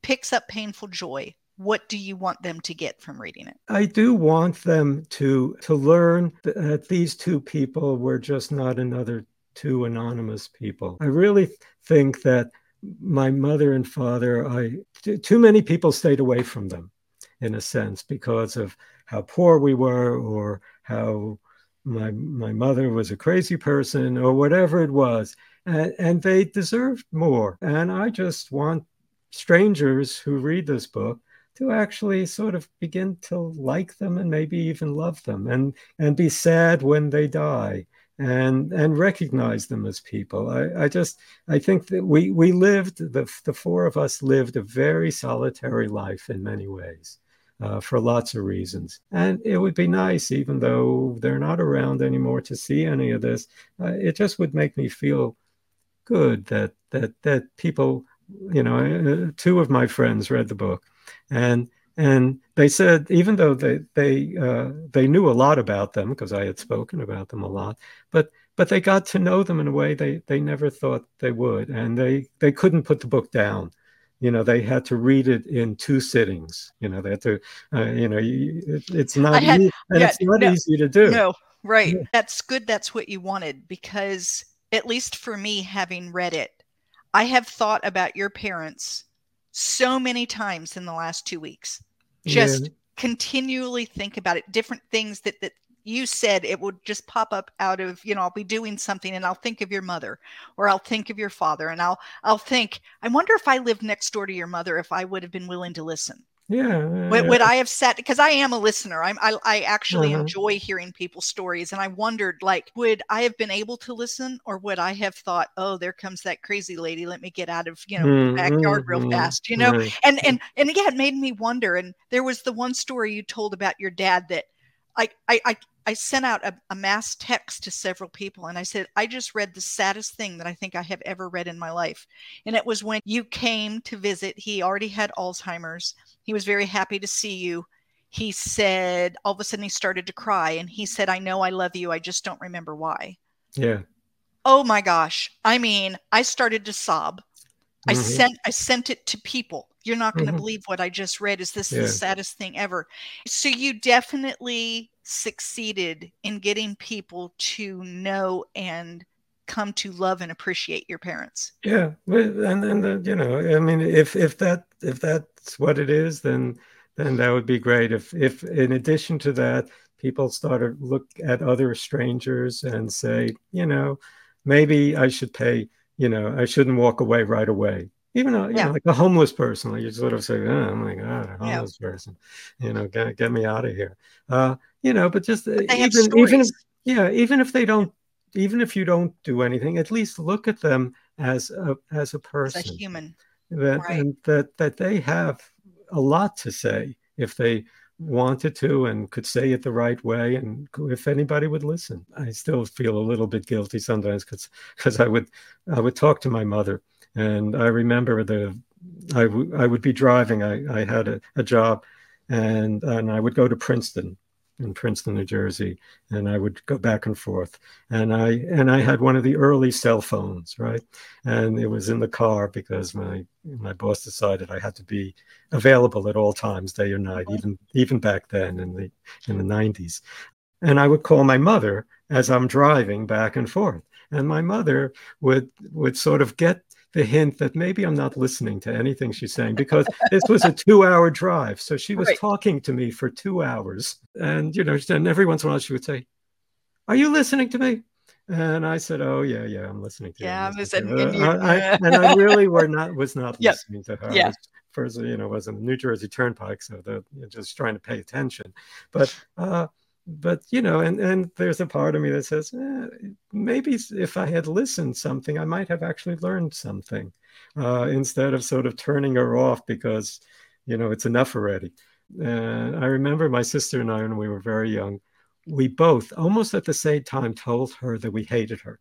picks up Painful Joy, what do you want them to get from reading it? I do want them to to learn that these two people were just not another two anonymous people. I really think that my mother and father, I too many people stayed away from them in a sense because of how poor we were or how my my mother was a crazy person or whatever it was and, and they deserved more and i just want strangers who read this book to actually sort of begin to like them and maybe even love them and and be sad when they die and and recognize them as people. I, I just I think that we we lived the the four of us lived a very solitary life in many ways. Uh, for lots of reasons. And it would be nice, even though they're not around anymore, to see any of this. Uh, it just would make me feel good that that that people, you know, uh, two of my friends read the book, and and they said even though they they uh, they knew a lot about them because I had spoken about them a lot, but but they got to know them in a way they they never thought they would, and they they couldn't put the book down. You know, they had to read it in two sittings. You know, they had to, uh, you know, it, it's not had, easy, and yeah, it's not no, easy to do. No, right. Yeah. That's good. That's what you wanted because at least for me, having read it, I have thought about your parents so many times in the last two weeks. Just yeah. continually think about it, different things that that you said it would just pop up out of you know i'll be doing something and i'll think of your mother or i'll think of your father and i'll i'll think i wonder if i lived next door to your mother if i would have been willing to listen yeah. Would, would I have sat because I am a listener. I'm I, I actually uh-huh. enjoy hearing people's stories, and I wondered like, would I have been able to listen, or would I have thought, oh, there comes that crazy lady. Let me get out of you know mm-hmm. backyard real mm-hmm. fast, you know? Right. And and and again, it made me wonder. And there was the one story you told about your dad that I I I, I sent out a, a, mass text to several people and I said, I just read the saddest thing that I think I have ever read in my life. And it was when you came to visit. He already had Alzheimer's. He was very happy to see you. He said, all of a sudden, he started to cry and he said, I know I love you. I just don't remember why. Yeah. Oh my gosh. I mean, I started to sob. Mm-hmm. I sent I sent it to people. You're not going to mm-hmm. believe what I just read. Is this yeah. the saddest thing ever? So you definitely succeeded in getting people to know and come to love and appreciate your parents. Yeah, and and uh, you know, I mean, if if that if that's what it is, then then that would be great. If if in addition to that, people started look at other strangers and say, you know, maybe I should pay. You know, I shouldn't walk away right away even a, yeah. know, like a homeless person, like you sort of say, oh my God, a homeless yeah. person, you know, get, get me out of here. Uh, you know, but just uh, but even, even if, yeah, even if they don't, even if you don't do anything, at least look at them as a, as a person, as a human, that, right. and that, that they have a lot to say if they wanted to and could say it the right way and if anybody would listen i still feel a little bit guilty sometimes because because i would i would talk to my mother and I remember the I, w- I would be driving. I, I had a, a job, and and I would go to Princeton, in Princeton, New Jersey, and I would go back and forth. And I and I had one of the early cell phones, right? And it was in the car because my my boss decided I had to be available at all times, day or night, even even back then in the in the 90s. And I would call my mother as I'm driving back and forth. And my mother would would sort of get the hint that maybe I'm not listening to anything she's saying because this was a two hour drive. So she was right. talking to me for two hours. And, you know, and every once in a while she would say, Are you listening to me? And I said, "Oh yeah, yeah, I'm listening to." You. Yeah, I was and, and, uh, I, and I really were not was not (laughs) yep. listening to her. Yeah. First, you know, was in the New Jersey Turnpike, so the, you know, just trying to pay attention. But uh, but you know, and and there's a part of me that says eh, maybe if I had listened something, I might have actually learned something uh, instead of sort of turning her off because you know it's enough already. And I remember my sister and I when we were very young, we both almost at the same time told her that we hated her.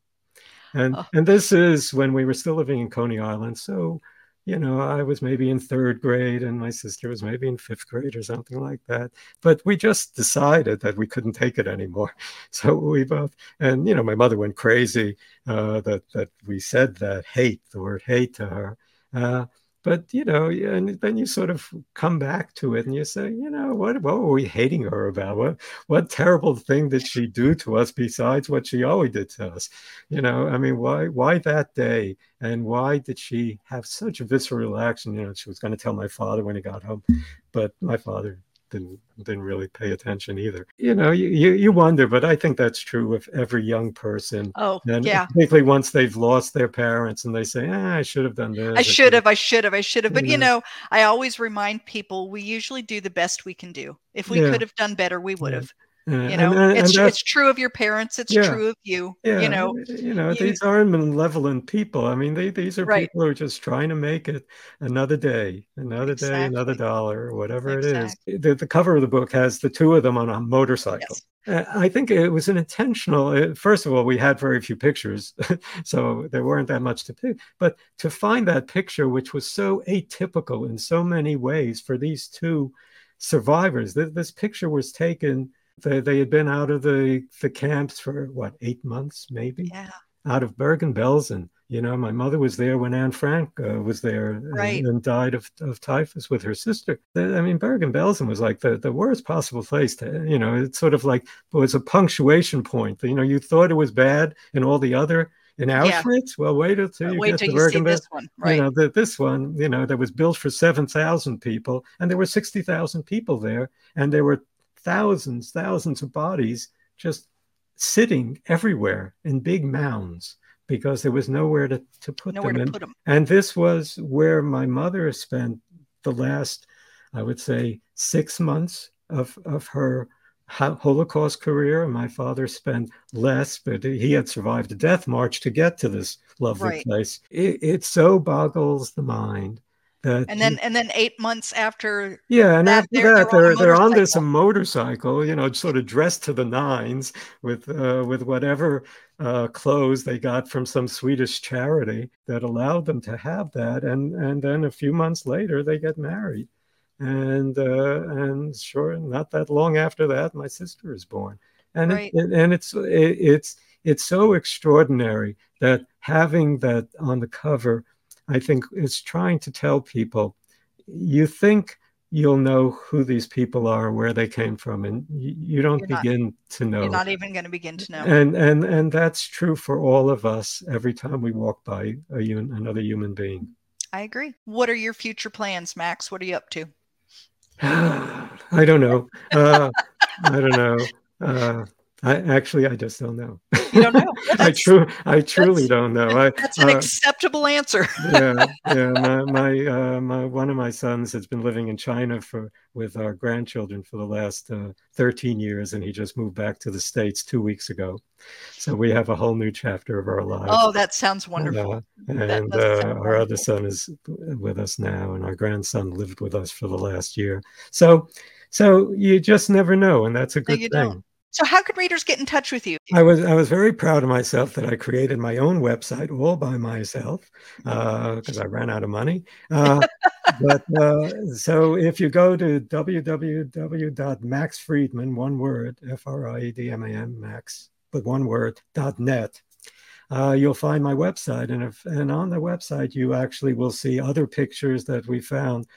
And oh. and this is when we were still living in Coney Island, so you know, I was maybe in third grade and my sister was maybe in fifth grade or something like that. But we just decided that we couldn't take it anymore. (laughs) So we both, and, you know, my mother went crazy uh, that, that we said that hate, the word hate to her. Uh, but you know, and then you sort of come back to it and you say, you know, what what were we hating her about? What what terrible thing did she do to us besides what she always did to us? You know, I mean, why why that day? And why did she have such a visceral reaction? You know, she was going to tell my father when he got home, but my father didn't didn't really pay attention either. You know, you, you, you wonder, but I think that's true of every young person. Oh, and yeah. Particularly once they've lost their parents and they say, ah, I should have done this. I should have, I should have, I should have. But Yeah. you know, I always remind people we usually do the best we can do. If we Yeah. could have done better, we would have. Yeah, You know, and- and it's that's- it's true of your parents. It's Yeah. true of you. yeah, You know, you know, you- these aren't malevolent people. I mean, they, these are Right. people who are just trying to make it another day, another day, another dollar, whatever it is. The, the cover of the book has the two of them on a motorcycle. yes. I think it was an intentional. uh, First of all, we had very few pictures, (laughs) so there weren't that much to pick. But to find that picture, which was so atypical in so many ways for these two survivors, th- this picture was taken. They, they had been out of the, the camps for what eight months, maybe Yeah. out of Bergen-Belsen. You know, my mother was there when Anne Frank uh, was there and- Right. and, died of, of typhus with her sister. I mean, Bergen-Belsen was like the, the worst possible place to, you know, it's sort of like it was a punctuation point. You know, you thought it was bad and all the other in Yeah. Auschwitz. Well, wait until you Wait get to Bergen-Belsen. this one. Right. You know, that this one, you know, that was built for 7,000 people, and there were 60,000 people there, and there were thousands, thousands of bodies just sitting everywhere in big mounds because there was nowhere to, to put Nowhere them. to And, put them. and this was where my mother spent the last, I would say, six months of, of her Holocaust career. And my father spent less, but he had survived a death march to get to this lovely Right. place. It, it so boggles the mind that And then and then eight months after yeah, and that, after they're- that, they're on they're they're on this motorcycle, you know, sort of dressed to the nines with uh, with whatever uh, clothes they got from some Swedish charity that allowed them to have that, and and then a few months later they get married, and uh, and sure, not that long after that, my sister is born, and Right. it, and it's it, it's it's so extraordinary that having that on the cover, I think, it's trying to tell people, you think you'll know who these people are, where they came from, and you, you don't You're not- begin to know. you're not even going to begin to know. And and and that's true for all of us every time we walk by a human, another human being. I agree. What are your future plans, Max? What are you up to? (sighs) I don't know. Uh, I don't know. Uh, I actually I just don't know. You don't know. (laughs) I true I truly don't know. (laughs) I, That's an uh, acceptable answer. yeah, (laughs) yeah. My my, uh, my one of my sons has been living in China for with our grandchildren for the last uh, 13 years, and he just moved back to the states two weeks ago. So we have a whole new chapter of our lives. Oh, that sounds wonderful. And uh, sound our other son is with us now, and our grandson lived with us for the last year. So, so you just never know, and that's a No, good you thing. don't. So, how can readers get in touch with you? I was I was very proud of myself that I created my own website all by myself because I ran out of money. Uh, but uh, so if you go to www.maxfriedman, one word, F R I E D M A N, Max, but one word, dot net. Uh, you'll find my website, and if and on the website you actually will see other pictures that we found,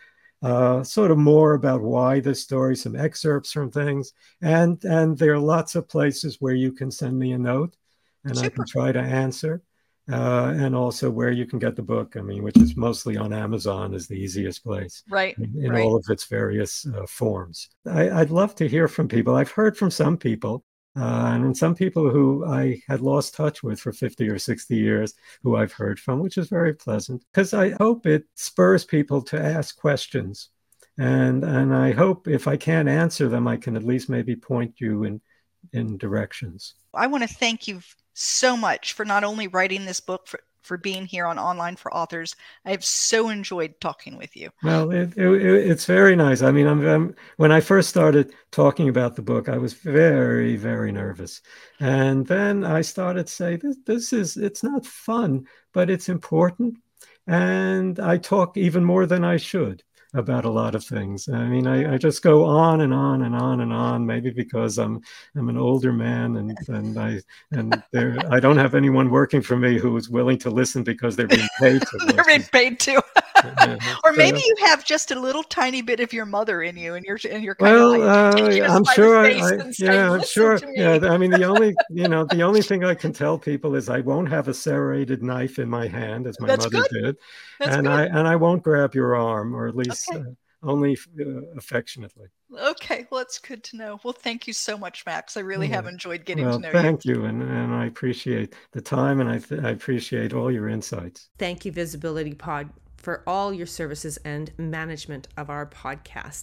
uh, sort of more about why this story, some excerpts from things, and and there are lots of places where you can send me a note and i can try to answer uh, and also where you can get the book i mean which is mostly on amazon is the easiest place Right. in, in Right. all of its various uh, forms I, i'd love to hear from people i've heard from some people uh, and some people who I had lost touch with for 50 or 60 years, who I've heard from, which is very pleasant because I hope it spurs people to ask questions. And, and I hope if I can't answer them, I can at least maybe point you in, in directions. I want to thank you so much for not only writing this book, for, for being here on Online for Authors. I have so enjoyed talking with you. Well, it, it, it's very nice. I mean, I'm, I'm, when I first started talking about the book, I was very, very nervous. And then I started to say, this, this is, it's not fun, but it's important. And I talk even more than I should about a lot of things. I mean, I, I just go on and on and on and on, maybe because I'm I'm an older man and, and I and there I don't have anyone working for me who is willing to listen because they're being paid to (laughs) They're being paid to. (laughs) (laughs) or maybe you have just a little tiny bit of your mother in you, and you're and you're kind well, of like, uh, I'm sure. I, yeah, I'm sure. Yeah, I mean, the (laughs) only you know, the only thing I can tell people is I won't have a serrated knife in my hand as my That's mother good. did, That's and good. I and I won't grab your arm, or at least Okay. uh, only uh, affectionately. Okay, well, that's good to know. Well, thank you so much, Max. I really Yeah. have enjoyed getting Well, to know you. thank you, and, and I appreciate the time, and I, th- I appreciate all your insights. Thank you, Visibility Pod, for all your services and management of our podcast.